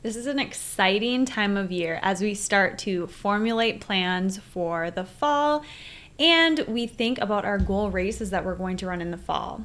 This is an exciting time of year as we start to formulate plans for the fall and we think about our goal races that we're going to run in the fall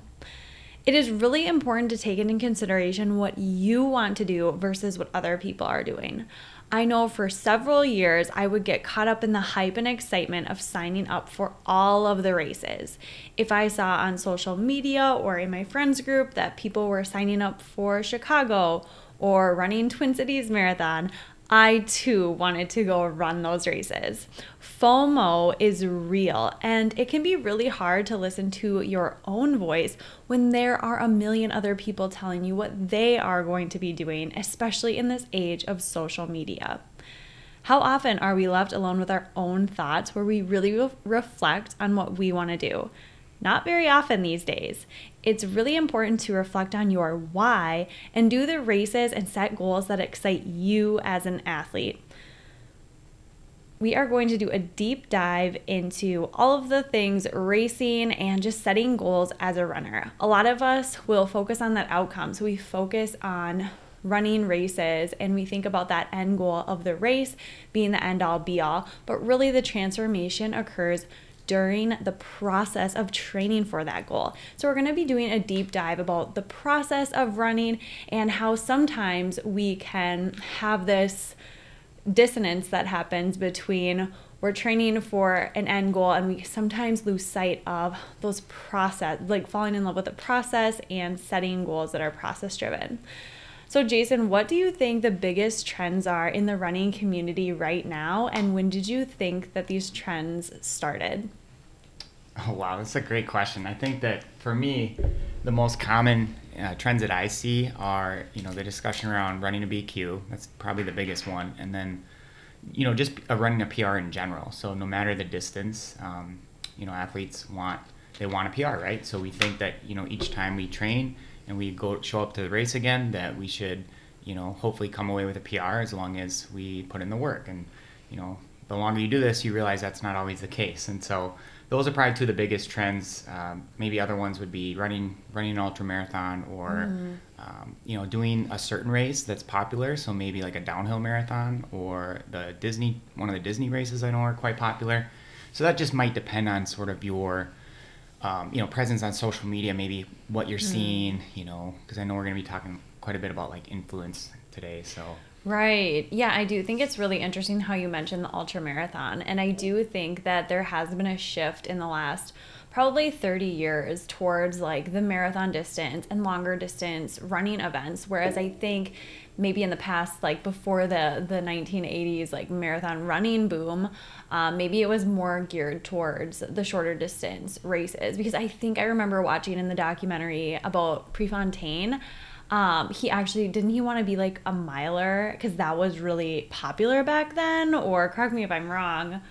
it is really important to take into consideration what you want to do versus what other people are doing. I know for several years I would get caught up in the hype and excitement of signing up for all of the races. If I saw on social media or in my friends group that people were signing up for Chicago or running Twin Cities Marathon, I too wanted to go run those races. FOMO is real and it can be really hard to listen to your own voice when there are a million other people telling you what they are going to be doing, especially in this age of social media. How often are we left alone with our own thoughts where we really re- reflect on what we want to do? Not very often these days. It's really important to reflect on your why and do the races and set goals that excite you as an athlete. We are going to do a deep dive into all of the things racing and just setting goals as a runner. A lot of us will focus on that outcome. So we focus on running races and we think about that end goal of the race being the end all be all, but really the transformation occurs during the process of training for that goal. So, we're going to be doing a deep dive about the process of running and how sometimes we can have this dissonance that happens between we're training for an end goal and we sometimes lose sight of those process like falling in love with the process and setting goals that are process driven so jason what do you think the biggest trends are in the running community right now and when did you think that these trends started Oh wow, that's a great question. I think that for me, the most common uh, trends that I see are you know the discussion around running a BQ. That's probably the biggest one, and then you know just uh, running a PR in general. So no matter the distance, um, you know athletes want they want a PR, right? So we think that you know each time we train and we go show up to the race again, that we should you know hopefully come away with a PR as long as we put in the work. And you know the longer you do this, you realize that's not always the case, and so those are probably two of the biggest trends. Um, maybe other ones would be running running an ultra marathon or mm. um, you know doing a certain race that's popular. So maybe like a downhill marathon or the Disney one of the Disney races I know are quite popular. So that just might depend on sort of your um, you know presence on social media, maybe what you're mm. seeing. You know, because I know we're going to be talking quite a bit about like influence today. So Right. Yeah, I do think it's really interesting how you mentioned the ultra marathon. And I do think that there has been a shift in the last probably 30 years towards like the marathon distance and longer distance running events. Whereas I think maybe in the past, like before the, the 1980s, like marathon running boom, um, maybe it was more geared towards the shorter distance races. Because I think I remember watching in the documentary about Prefontaine um, he actually didn't he want to be like a miler because that was really popular back then, or correct me if I'm wrong.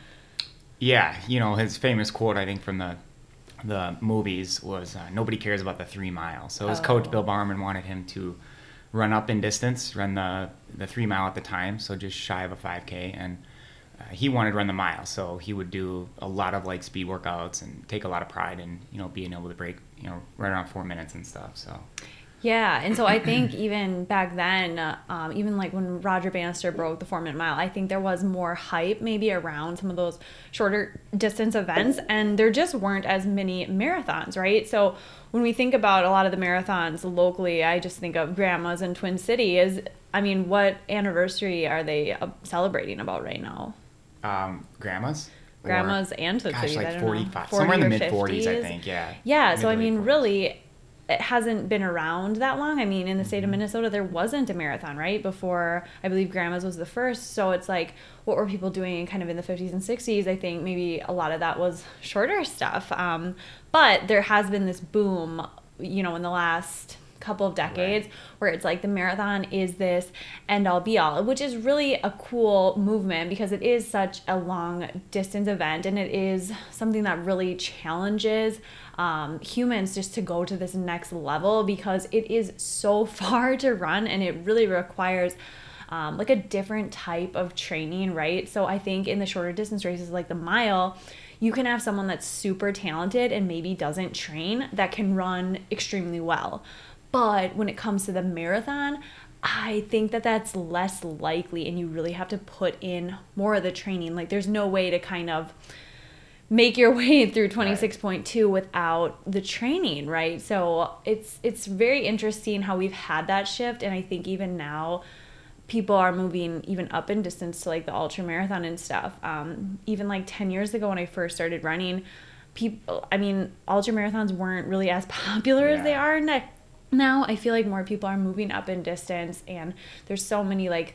Yeah, you know his famous quote I think from the the movies was uh, nobody cares about the three miles. So his oh. coach Bill Bowerman wanted him to run up in distance, run the the three mile at the time, so just shy of a 5K, and uh, he wanted to run the mile. So he would do a lot of like speed workouts and take a lot of pride in you know being able to break you know right around four minutes and stuff. So Yeah, and so I think even back then, uh, um, even like when Roger Bannister broke the four minute mile, I think there was more hype maybe around some of those shorter distance events, and there just weren't as many marathons, right? So when we think about a lot of the marathons locally, I just think of Grandma's in Twin City. Is I mean, what anniversary are they uh, celebrating about right now? Um, grandma's. Or- Grandma's and Twin Gosh, Cities. Like don't know, 45, somewhere in the mid 40s, I think. Yeah. Yeah, so I Mid to late mean, 40s. really, it hasn't been around that long. I mean, in the state of Mm-hmm. Minnesota, there wasn't a marathon, right? Before, I believe Grandma's was the first. So it's like, what were people doing kind of in the 50s and 60s? I think maybe a lot of that was shorter stuff. Um, but there has been this boom, you know, in the last couple of decades where it's like the marathon is this end all be all which is really a cool movement because it is such a long distance event and it is something that really challenges um, humans just to go to this next level because it is so far to run and it really requires um, like a different type of training, right? So I think in the shorter distance races like the mile, you can have someone that's super talented and maybe doesn't train that can run extremely well. But when it comes to the marathon, I think that that's less likely and you really have to put in more of the training. Like there's no way to kind of make your way through 26.2 without the training right? So it's it's very interesting how we've had that shift and i think even now people are moving even up in distance to like the ultra marathon and stuff. Um, even like 10 years ago when i first started running people i mean ultra marathons weren't really as popular as they are ne- now i feel like more people are moving up in distance and there's so many like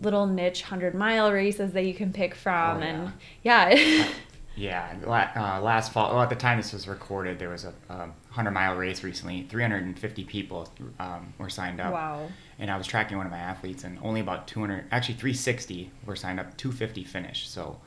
little niche 100 mile races that you can pick from Oh, and yeah Yeah, la- uh, last fall. Well, at the time this was recorded, there was a, a hundred mile race recently. Three hundred and fifty people um, were signed up. Wow. And I was tracking one of my athletes, and only about two hundred, actually three sixty, were signed up. Two fifty finished. So,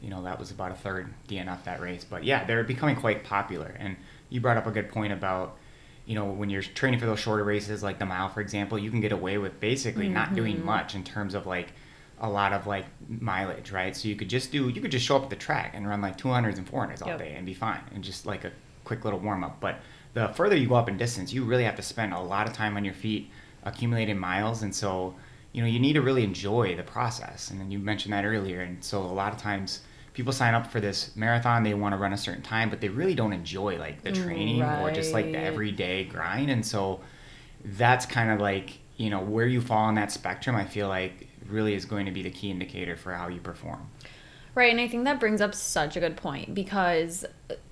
you know, that was about a third DNF that race. But yeah, they're becoming quite popular. And you brought up a good point about, you know, when you're training for those shorter races, like the mile, for example, you can get away with basically not doing mm-hmm. much in terms of like a lot of like mileage, right? So you could just do, you could just show up at the track and run like 200s and 400s all Yep. day and be fine and just like a quick little warm up. But the further you go up in distance, you really have to spend a lot of time on your feet accumulating miles. And so, you know, you need to really enjoy the process. And then you mentioned that earlier. And so a lot of times people sign up for this marathon, they want to run a certain time, but they really don't enjoy like the mm, training or just like the everyday grind. And so that's kind of like, you know, where you fall on that spectrum, I feel like really is going to be the key indicator for how you perform. Right, and I think that brings up such a good point because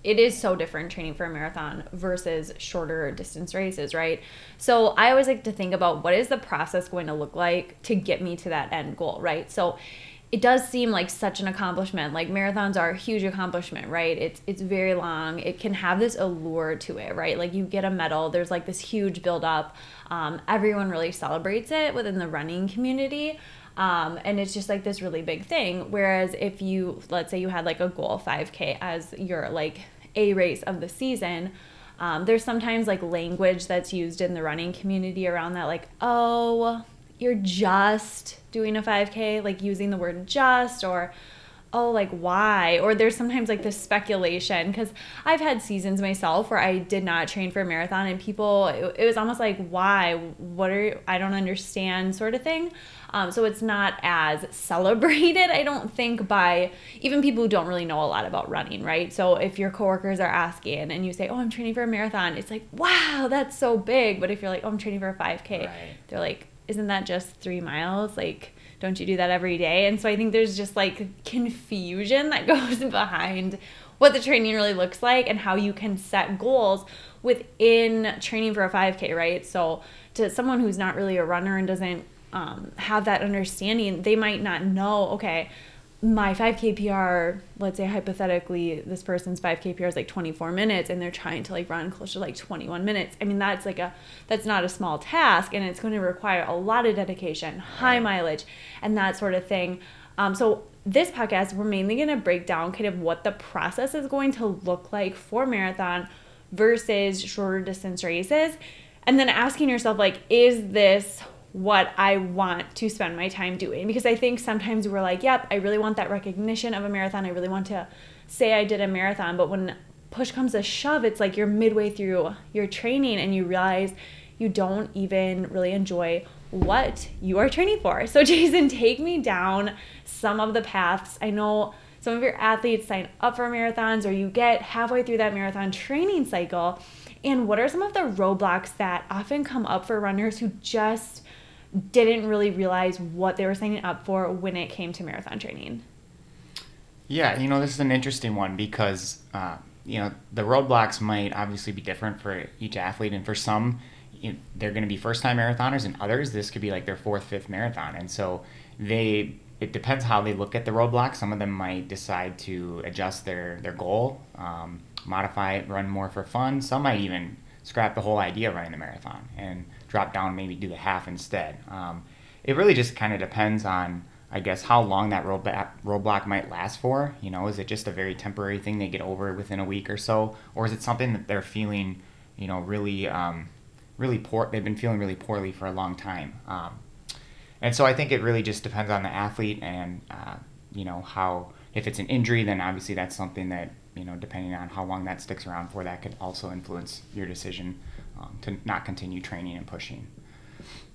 it is so different training for a marathon versus shorter distance races, right? So I always like to think about what is the process going to look like to get me to that end goal, right? So it does seem like such an accomplishment. Like marathons are a huge accomplishment, right? It's it's very long. It can have this allure to it, right? Like you get a medal. There's like this huge build up. Um, everyone really celebrates it within the running community. Um, and it's just like this really big thing. Whereas if you, let's say you had like a goal 5K as your like A race of the season, um, there's sometimes like language that's used in the running community around that, like, oh, you're just doing a 5K, like using the word just or oh like why? Or there's sometimes like this speculation because i've had seasons myself where i did not train for a marathon and people it, it was almost like why? What are i don't understand sort of thing. Um, so it's not as celebrated i don't think by even people who don't really know a lot about running right? So if your coworkers are asking and you say oh i'm training for a marathon it's like wow that's so big. But if you're like oh i'm training for a 5k Right. they're like isn't that just three miles? Like don't you do that every day? And so i think there's just like confusion that goes behind what the training really looks like and how you can set goals within training for a 5k right? So to someone who's not really a runner and doesn't um, have that understanding they might not know okay my 5k pr let's say hypothetically this person's 5k pr is like 24 minutes and they're trying to like run closer to like 21 minutes. I mean that's like a that's not a small task and it's going to require a lot of dedication high mileage and that sort of thing. Um, so this podcast we're mainly going to break down kind of what the process is going to look like for marathon versus shorter distance races and then asking yourself like is this what I want to spend my time doing because I think sometimes we're like, yep, I really want that recognition of a marathon. I really want to say I did a marathon, but when push comes to shove, it's like you're midway through your training and you realize you don't even really enjoy what you are training for. So, Jason, take me down some of the paths. I know some of your athletes sign up for marathons or you get halfway through that marathon training cycle. And what are some of the roadblocks that often come up for runners who just didn't really realize what they were signing up for when it came to marathon training? Yeah, you know, this is an interesting one because, uh, you know, the roadblocks might obviously be different for each athlete. And for some, you know, they're going to be first time marathoners, and others, this could be like their fourth, fifth marathon. And so they, it depends how they look at the roadblocks. Some of them might decide to adjust their, their goal, um, modify it, run more for fun. Some might even scrap the whole idea of running the marathon and drop down, maybe do the half instead. Um, it really just kind of depends on I guess how long that roadblock, roadblock might last for. You know, is it just a very temporary thing they get over within a week or so, or is it something that they're feeling, you know, really, um, really poor? They've been feeling really poorly for a long time, um, and so I think it really just depends on the athlete and uh, you know how if it's an injury, then obviously that's something that you know depending on how long that sticks around for, that could also influence your decision um, to not continue training and pushing.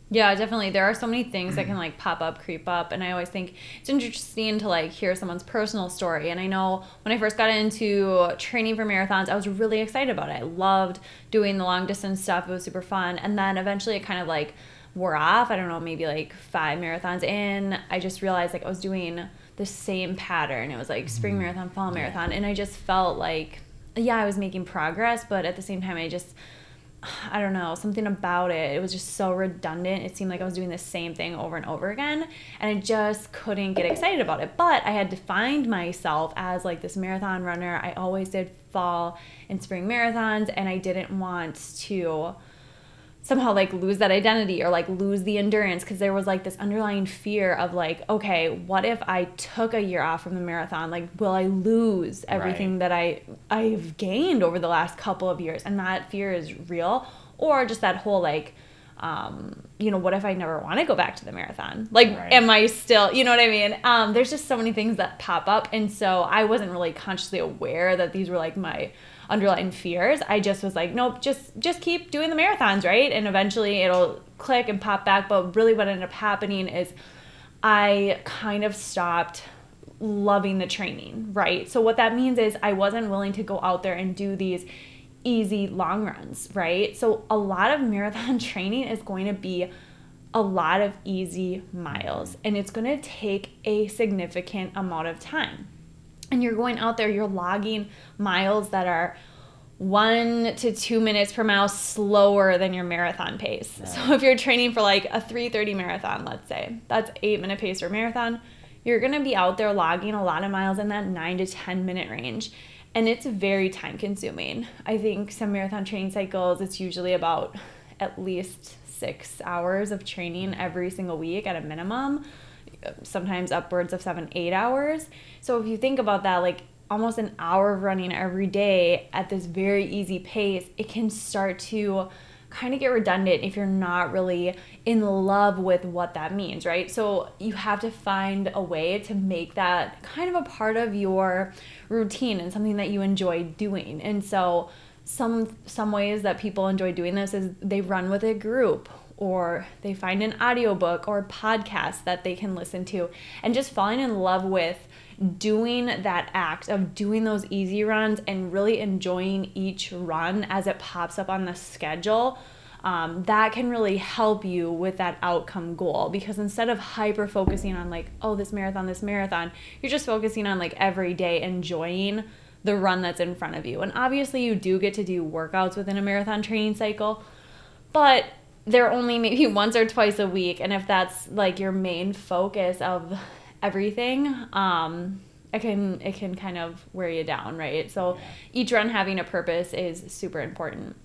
Yeah, definitely. There are so many things that can like pop up, creep up, and I always think it's interesting to like hear someone's personal story. And I know when I first got into training for marathons, I was really excited about it. I loved doing the long distance stuff. It was super fun. And then eventually it kind of like wore off. I don't know, maybe like 5 marathons in, I just realized like I was doing the same pattern. It was like spring mm-hmm. marathon, fall marathon, and I just felt like yeah, I was making progress, but at the same time I just I don't know, something about it. It was just so redundant. It seemed like I was doing the same thing over and over again. And I just couldn't get excited about it. But I had defined myself as like this marathon runner. I always did fall and spring marathons, and I didn't want to somehow like lose that identity or like lose the endurance because there was like this underlying fear of like okay what if i took a year off from the marathon like will i lose everything right. that i i've gained over the last couple of years and that fear is real or just that whole like um, you know, what if I never want to go back to the marathon? Like, right. am I still, you know what I mean? Um, there's just so many things that pop up. And so I wasn't really consciously aware that these were like my underlying fears. I just was like, nope, just just keep doing the marathons, right? And eventually it'll click and pop back. But really, what ended up happening is I kind of stopped loving the training, right? So what that means is I wasn't willing to go out there and do these easy long runs, right? So a lot of marathon training is going to be a lot of easy miles and it's going to take a significant amount of time and you're going out there, you're logging miles that are one to two minutes per mile slower than your marathon pace. Right. So if you're training for like a 330 marathon, let's say, that's eight minute pace for marathon, you're gonna be out there logging a lot of miles in that nine to 10 minute range. And it's very time consuming. I think some marathon training cycles, it's usually about at least six hours of training every single week at a minimum sometimes upwards of seven, eight hours. So if you think about that, like almost an hour of running every day at this very easy pace, it can start to kind of get redundant if you're not really in love with what that means, right? So you have to find a way to make that kind of a part of your routine and something that you enjoy doing. And so some some ways that people enjoy doing this is they run with a group or they find an audiobook or podcast that they can listen to. And just falling in love with doing that act of doing those easy runs and really enjoying each run as it pops up on the schedule um, that can really help you with that outcome goal. Because instead of hyper focusing on like oh this marathon this marathon you're just focusing on like every day enjoying the run that's in front of you. And obviously you do get to do workouts within a marathon training cycle but they're only maybe once or twice a week and if that's like your main focus of everything um it can it can kind of wear you down right so yeah. each run having a purpose is super important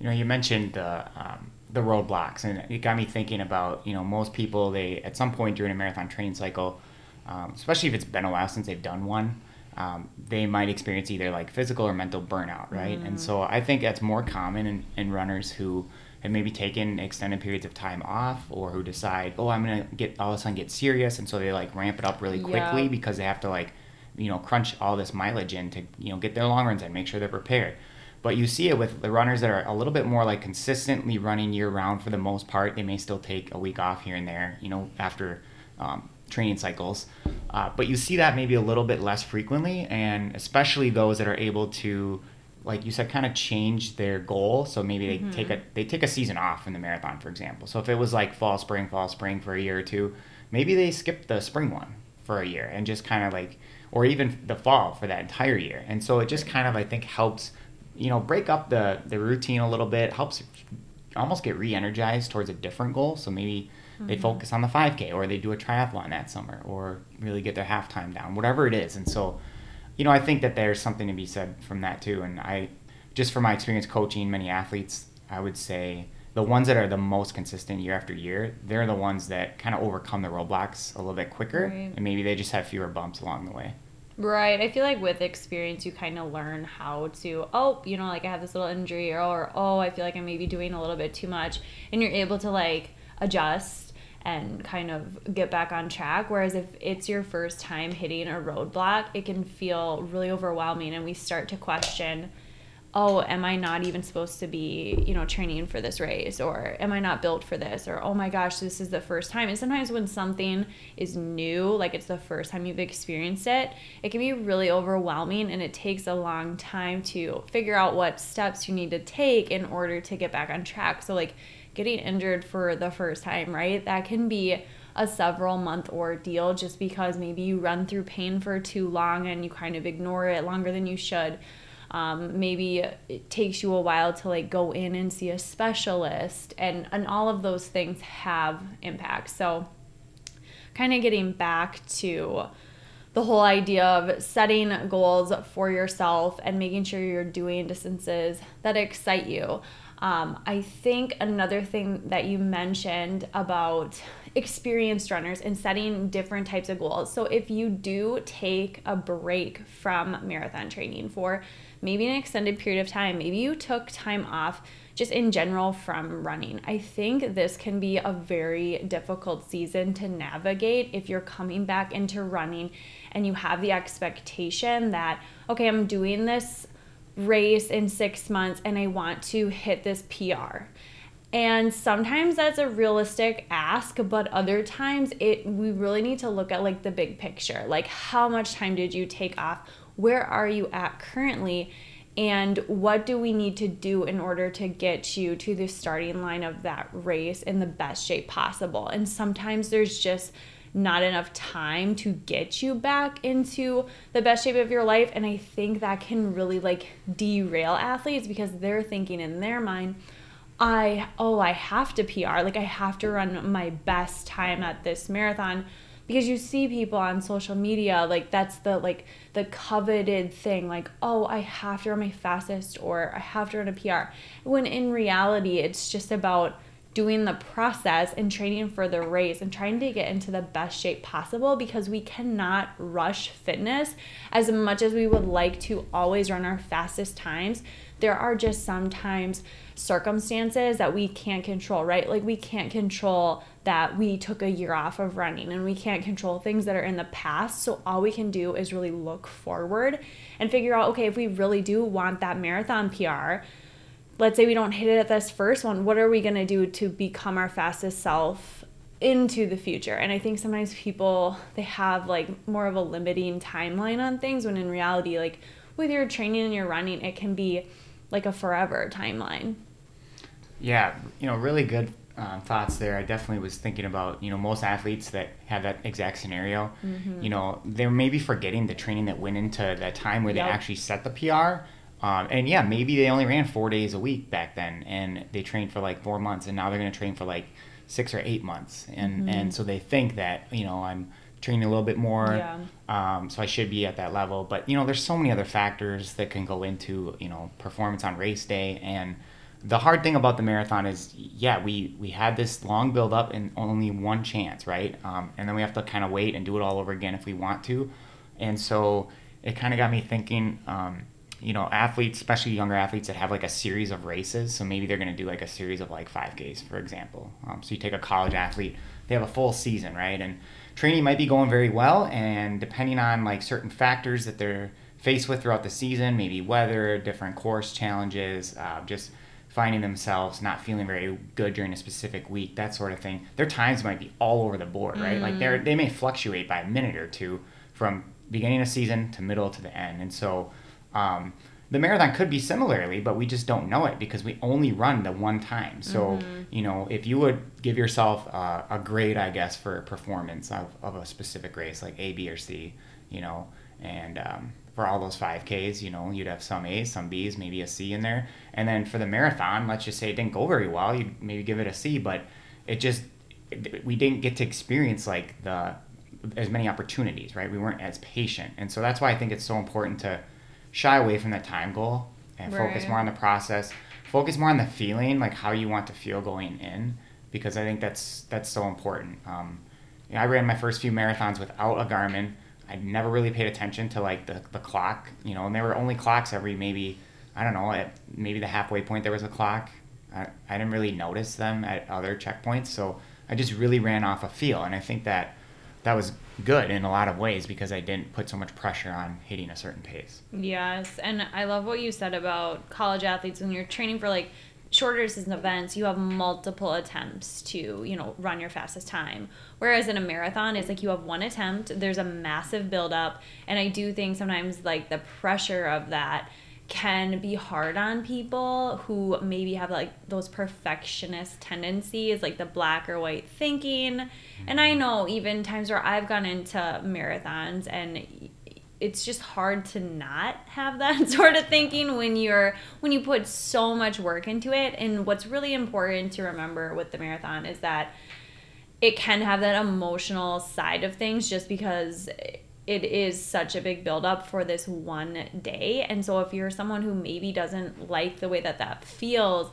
you know you mentioned the um, the roadblocks and it got me thinking about you know most people they at some point during a marathon training cycle um, especially if it's been a while since they've done one um, they might experience either like physical or mental burnout right mm. and so i think that's more common in, in runners who have maybe taken extended periods of time off or who decide, oh, I'm going to get all of a sudden get serious. And so they like ramp it up really quickly yeah. because they have to like, you know, crunch all this mileage in to, you know, get their long runs in, make sure they're prepared. But you see it with the runners that are a little bit more like consistently running year round for the most part. They may still take a week off here and there, you know, after um, training cycles. Uh, but you see that maybe a little bit less frequently, and especially those that are able to, like you said, kind of change their goal. So maybe they mm-hmm. take a they take a season off in the marathon, for example. So if it was like fall, spring, fall, spring for a year or two, maybe they skip the spring one for a year and just kind of like, or even the fall for that entire year. And so it just kind of I think helps, you know, break up the the routine a little bit, helps almost get re-energized towards a different goal. So maybe Mm-hmm. They focus on the 5K or they do a triathlon that summer or really get their halftime down, whatever it is. And so, you know, I think that there's something to be said from that too. And I, just from my experience coaching many athletes, I would say the ones that are the most consistent year after year, they're the ones that kind of overcome the roadblocks a little bit quicker. Right. And maybe they just have fewer bumps along the way. Right. I feel like with experience, you kind of learn how to, oh, you know, like I have this little injury, or, or, oh, I feel like I'm maybe doing a little bit too much. And you're able to like adjust and kind of get back on track. Whereas if it's your first time hitting a roadblock, it can feel really overwhelming and we start to question, oh, am I not even supposed to be, you know, training for this race? Or am I not built for this? Or oh my gosh, this is the first time. And sometimes when something is new, like it's the first time you've experienced it, it can be really overwhelming and it takes a long time to figure out what steps you need to take in order to get back on track. So like getting injured for the first time, right? That can be a several month ordeal just because maybe you run through pain for too long and you kind of ignore it longer than you should. Um, maybe it takes you a while to like go in and see a specialist and and all of those things have impact. so kind of getting back to the whole idea of setting goals for yourself and making sure you're doing distances that excite you um, I think another thing that you mentioned about experienced runners and setting different types of goals. So, if you do take a break from marathon training for maybe an extended period of time, maybe you took time off just in general from running. I think this can be a very difficult season to navigate if you're coming back into running and you have the expectation that, okay, I'm doing this race in six months and I want to hit this PR. And sometimes that's a realistic ask, but other times it we really need to look at like the big picture. Like how much time did you take off? Where are you at currently? And what do we need to do in order to get you to the starting line of that race in the best shape possible? And sometimes there's just not enough time to get you back into the best shape of your life. And I think that can really like derail athletes because they're thinking in their mind, I, oh, I have to PR. Like, I have to run my best time at this marathon because you see people on social media like that's the like the coveted thing like oh i have to run my fastest or i have to run a pr when in reality it's just about doing the process and training for the race and trying to get into the best shape possible because we cannot rush fitness as much as we would like to always run our fastest times. There are just sometimes circumstances that we can't control, right? Like we can't control that we took a year off of running and we can't control things that are in the past. So all we can do is really look forward and figure out okay, if we really do want that marathon PR, let's say we don't hit it at this first one, what are we going to do to become our fastest self into the future? And I think sometimes people they have like more of a limiting timeline on things when in reality like with your training and your running it can be like a forever timeline. Yeah, you know, really good um, thoughts there. I definitely was thinking about, you know, most athletes that have that exact scenario, mm-hmm. you know, they're maybe forgetting the training that went into that time where yep. they actually set the PR um, and yeah, maybe they only ran four days a week back then, and they trained for like four months, and now they're going to train for like six or eight months, and mm-hmm. and so they think that you know I'm training a little bit more, yeah. um, so I should be at that level. But you know, there's so many other factors that can go into you know performance on race day, and the hard thing about the marathon is, yeah, we we had this long build up and only one chance, right? Um, and then we have to kind of wait and do it all over again if we want to, and so it kind of got me thinking. Um, you know, athletes, especially younger athletes that have like a series of races. So maybe they're going to do like a series of like 5Ks, for example. Um, so you take a college athlete, they have a full season, right? And training might be going very well. And depending on like certain factors that they're faced with throughout the season, maybe weather, different course challenges, uh, just finding themselves not feeling very good during a specific week, that sort of thing. Their times might be all over the board, right? Mm. Like they they may fluctuate by a minute or two from beginning of season to middle to the end, and so. Um, the marathon could be similarly, but we just don't know it because we only run the one time. So, mm-hmm. you know, if you would give yourself a, a grade, I guess, for performance of, of a specific race, like A, B, or C, you know, and um, for all those 5Ks, you know, you'd have some A's, some B's, maybe a C in there. And then for the marathon, let's just say it didn't go very well, you'd maybe give it a C, but it just, it, we didn't get to experience like the, as many opportunities, right? We weren't as patient. And so that's why I think it's so important to shy away from the time goal and right. focus more on the process, focus more on the feeling, like how you want to feel going in, because I think that's, that's so important. Um, you know, I ran my first few marathons without a Garmin I never really paid attention to like the, the clock, you know, and there were only clocks every maybe, I don't know, at maybe the halfway point there was a clock. I, I didn't really notice them at other checkpoints. So I just really ran off a feel. And I think that that was good in a lot of ways because I didn't put so much pressure on hitting a certain pace. Yes. And I love what you said about college athletes when you're training for like shorter distance events, you have multiple attempts to, you know, run your fastest time. Whereas in a marathon, it's like you have one attempt, there's a massive buildup. And I do think sometimes like the pressure of that can be hard on people who maybe have like those perfectionist tendencies, like the black or white thinking. And I mm. know even times where I've gone into marathons and it's just hard to not have that sort of thinking when you're when you put so much work into it. And what's really important to remember with the marathon is that it can have that emotional side of things just because it is such a big buildup for this one day. And so if you're someone who maybe doesn't like the way that that feels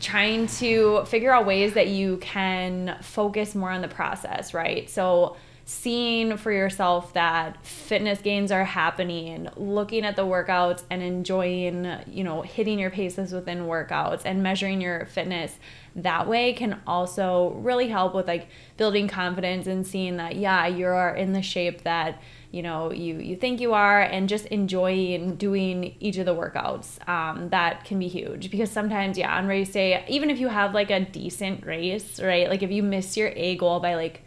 trying to figure out ways that you can focus more on the process right? So seeing for yourself that fitness gains are happening, looking at the workouts and enjoying, you know, hitting your paces within workouts and measuring your fitness that way can also really help with like building confidence and seeing that yeah, you are in the shape that you know you you think you are and just enjoying doing each of the workouts um, that can be huge. Because sometimes yeah on race day even if you have like a decent race right like if you miss your a goal by like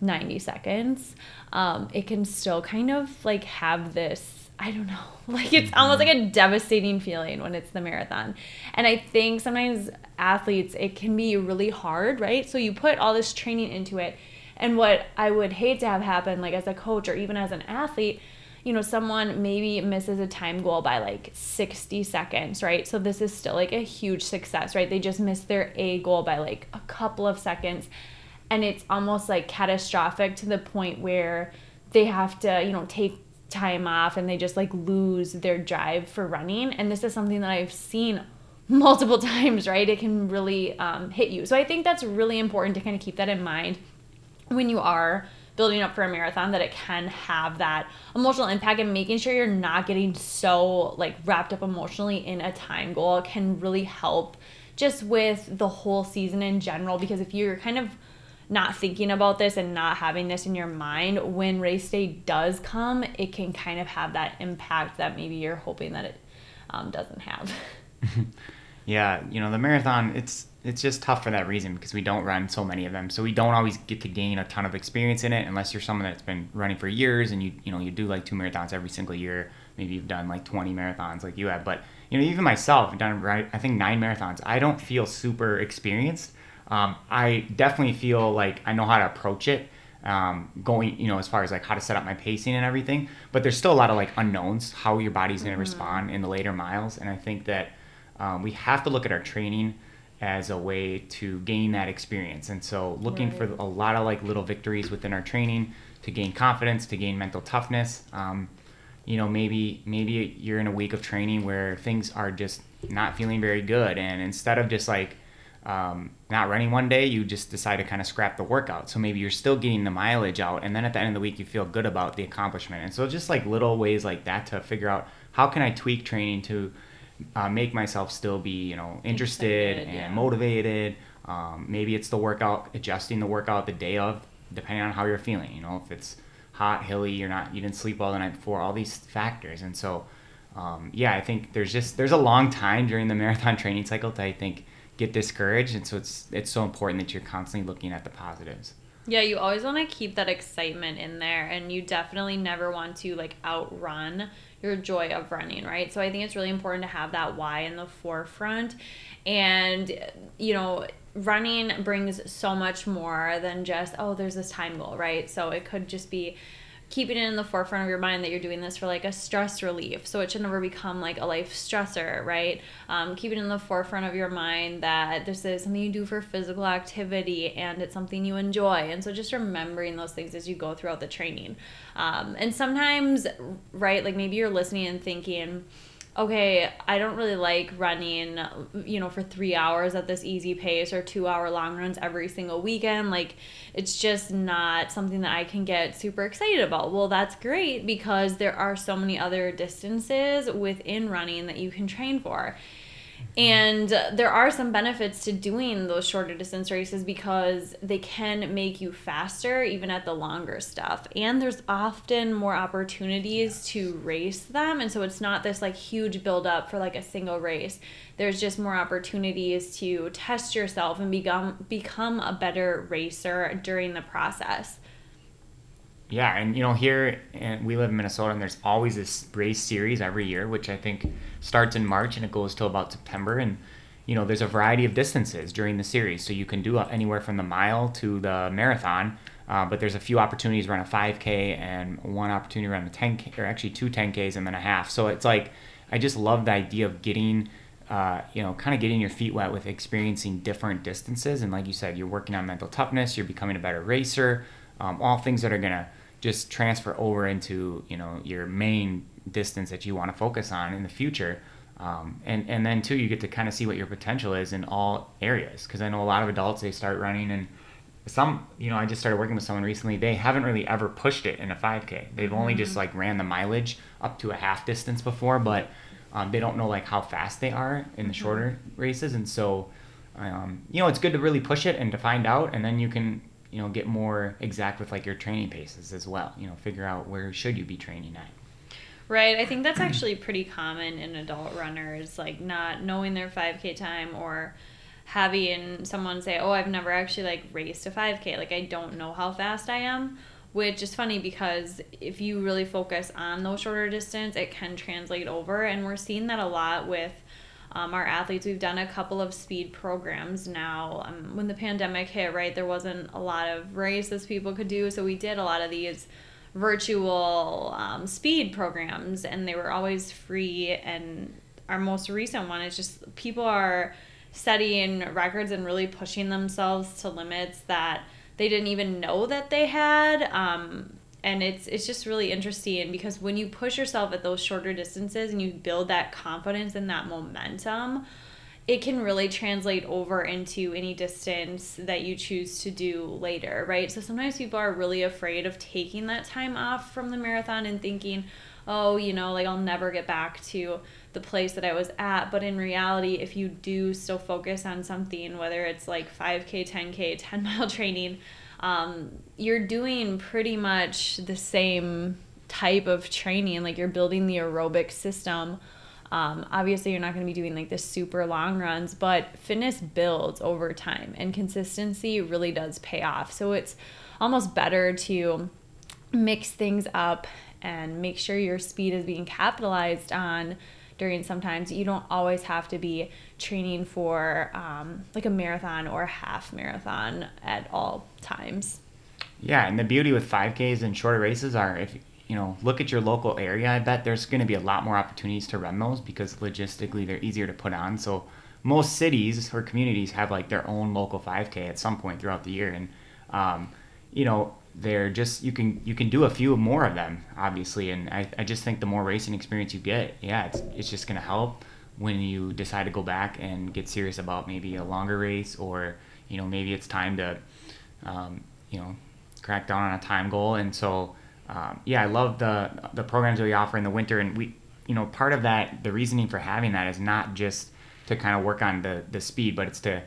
90 seconds, um, it can still kind of like have this, I don't know, like it's mm-hmm. almost like a devastating feeling when it's the marathon. And I think sometimes athletes, it can be really hard, right? So you put all this training into it. And what I would hate to have happen, like as a coach or even as an athlete, you know, someone maybe misses a time goal by like 60 seconds, right? So this is still like a huge success, right? They just missed their A goal by like a couple of seconds and it's almost like catastrophic to the point where they have to you know take time off and they just like lose their drive for running. And this is something that i've seen multiple times right? It can really um, hit you. So i think that's really important to kind of keep that in mind when you are building up for a marathon that it can have that emotional impact and making sure you're not getting so like wrapped up emotionally in a time goal can really help just with the whole season in general. Because if you're kind of not thinking about this and not having this in your mind, when race day does come, it can kind of have that impact that maybe you're hoping that it um, doesn't have. yeah, you know, the marathon, it's it's just tough for that reason because we don't run so many of them. So we don't always get to gain a ton of experience in it unless you're someone that's been running for years and you you know, you do like two marathons every single year. Maybe you've done like 20 marathons like you have, but you know, even myself, I've done I think 9 marathons. I don't feel super experienced um, I definitely feel like I know how to approach it. Um, going, you know, as far as like how to set up my pacing and everything, but there's still a lot of like unknowns how your body's going to mm-hmm. respond in the later miles, and I think that um, we have to look at our training as a way to gain that experience, and so looking right. for a lot of like little victories within our training to gain confidence, to gain mental toughness. Um, you know, maybe maybe you're in a week of training where things are just not feeling very good, and instead of just like um, not running one day, you just decide to kind of scrap the workout. So maybe you're still getting the mileage out, and then at the end of the week, you feel good about the accomplishment. And so just like little ways like that to figure out how can I tweak training to uh, make myself still be you know interested Excited, and yeah. motivated. Um, maybe it's the workout, adjusting the workout the day of, depending on how you're feeling. You know, if it's hot, hilly. You're not you didn't sleep well the night before. All these factors, and so um, yeah, I think there's just there's a long time during the marathon training cycle to I think get discouraged, and so it's it's so important that you're constantly looking at the positives. Yeah, you always want to keep that excitement in there, and you definitely never want to like outrun your joy of running, right? So I think it's really important to have that why in the forefront, and you know running brings so much more than just oh there's this time goal right so it could just be keeping it in the forefront of your mind that you're doing this for like a stress relief. So it should never become like a life stressor, right? Um, keep it in the forefront of your mind that this is something you do for physical activity and it's something you enjoy. And so just remembering those things as you go throughout the training. Um, and sometimes, right, like maybe you're listening and thinking, okay, I don't really like running, you know, for three hours at this easy pace or two hour long runs every single weekend. Like, it's just not something that I can get super excited about. Well, that's great because there are so many other distances within running that you can train for. Mm-hmm. And there are some benefits to doing those shorter distance races because they can make you faster even at the longer stuff. And there's often more opportunities to race them. And so it's not this like huge build up for like a single race. There's just more opportunities to test yourself and become become a better racer during the process yeah, and you know here and we live in Minnesota, and there's always this race series every year, which I think starts in March and it goes till about September. And you know there's a variety of distances during the series, so you can do anywhere from the mile to the marathon. Uh, but there's a few opportunities run a 5K and one opportunity run a 10K, or actually two 10Ks and then a half. So it's like I just love the idea of getting. Uh, you know, kind of getting your feet wet with experiencing different distances. And like you said, you're working on mental toughness, you're becoming a better racer, um, all things that are going to just transfer over into you know your main distance that you want to focus on in the future um, and and then too you get to kind of see what your potential is in all areas because i know a lot of adults they start running and some you know i just started working with someone recently they haven't really ever pushed it in a 5k they've only mm-hmm. just like ran the mileage up to a half distance before but um, they don't know like how fast they are in the mm-hmm. shorter races and so um, you know it's good to really push it and to find out and then you can you know get more exact with like your training paces as well you know figure out where should you be training at. Right i think that's actually pretty common in adult runners like not knowing their 5k time or having someone say oh i've never actually like raced a 5k like i don't know how fast i am which is funny because if you really focus on those shorter distance it can translate over and we're seeing that a lot with um, our athletes. We've done a couple of speed programs now. Um, when the pandemic hit, right, there wasn't a lot of races people could do, so we did a lot of these virtual um, speed programs, and they were always free. And our most recent one is just people are setting records and really pushing themselves to limits that they didn't even know that they had. Um, and it's it's just really interesting because when you push yourself at those shorter distances and you build that confidence and that momentum it can really translate over into any distance that you choose to do later, right? So sometimes people are really afraid of taking that time off from the marathon and thinking, oh, you know, like I'll never get back to the place that I was at. But in reality, if you do still focus on something, whether it's like 5K, 10K, 10 mile training, um, you're doing pretty much the same type of training. Like you're building the aerobic system. Um, obviously, you're not going to be doing like the super long runs, but fitness builds over time and consistency really does pay off. So it's almost better to mix things up and make sure your speed is being capitalized on during sometimes you don't always have to be training for um, like a marathon or a half marathon at all times. Yeah, and the beauty with 5Ks and shorter races are if you know look at your local area, I bet there's going to be a lot more opportunities to run those because logistically they're easier to put on. So most cities or communities have like their own local 5K at some point throughout the year, and um, you know they're just you can you can do a few more of them obviously and I, I just think the more racing experience you get yeah it's, it's just going to help when you decide to go back and get serious about maybe a longer race or you know maybe it's time to um, you know crack down on a time goal. And so um, yeah i love the the programs that we offer in the winter. And we you know part of that the reasoning for having that is not just to kind of work on the the speed but it's to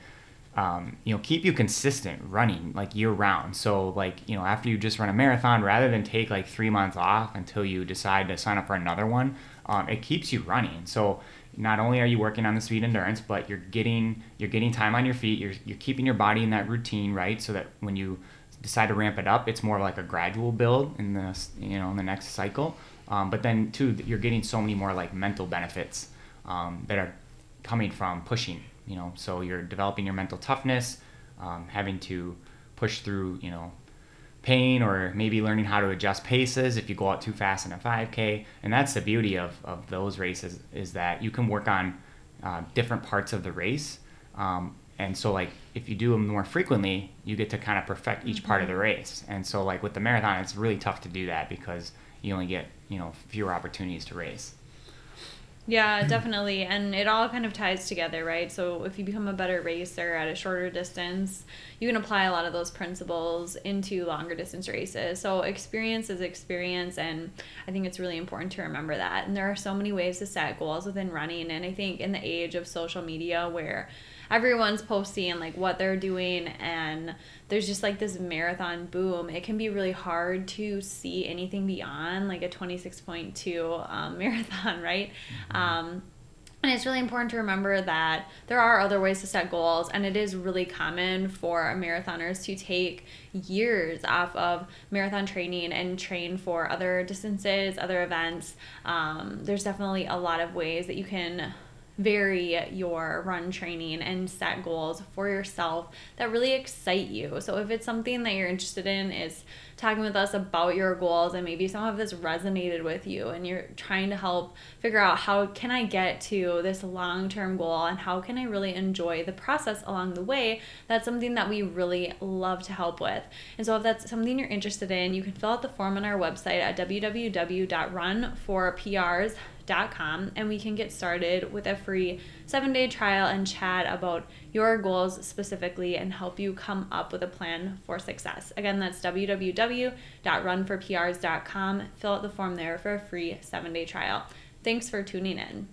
um, you know, keep you consistent running like year round. So like, you know, after you just run a marathon, rather than take like three months off until you decide to sign up for another one, um, it keeps you running. So not only are you working on the speed endurance, but you're getting you're getting time on your feet. You're you're keeping your body in that routine, right? So that when you decide to ramp it up, it's more like a gradual build in the you know in the next cycle. Um, but then too, you're getting so many more like mental benefits um, that are coming from pushing. You know, so you're developing your mental toughness, um, having to push through you know pain or maybe learning how to adjust paces if you go out too fast in a 5k and that's the beauty of, of those races is that you can work on uh, different parts of the race. Um, and so like if you do them more frequently you get to kind of perfect each part of the mm-hmm. race. And so like with the marathon it's really tough to do that because you only get you know fewer opportunities to race yeah, definitely. And it all kind of ties together, right? So if you become a better racer at a shorter distance, you can apply a lot of those principles into longer distance races. So experience is experience. And I think it's really important to remember that. And there are so many ways to set goals within running. And I think in the age of social media where everyone's posting like what they're doing and there's just like this marathon boom it can be really hard to see anything beyond like a 26.2 um, marathon right mm-hmm. um, and it's really important to remember that there are other ways to set goals, and it is really common for marathoners to take years off of marathon training and train for other distances, other events. Um, there's definitely a lot of ways that you can vary your run training and set goals for yourself that really excite you. So if it's something that you're interested in is talking with us about your goals and maybe some of this resonated with you and you're trying to help figure out how can I get to this long-term goal and how can I really enjoy the process along the way, that's something that we really love to help with. And so if that's something you're interested in, you can fill out the form on our website at www.runforprs.com and we can get started with a free seven day trial and chat about your goals specifically and help you come up with a plan for success. Again, that's www.runforprs.com. Fill out the form there for a free seven day trial. Thanks for tuning in.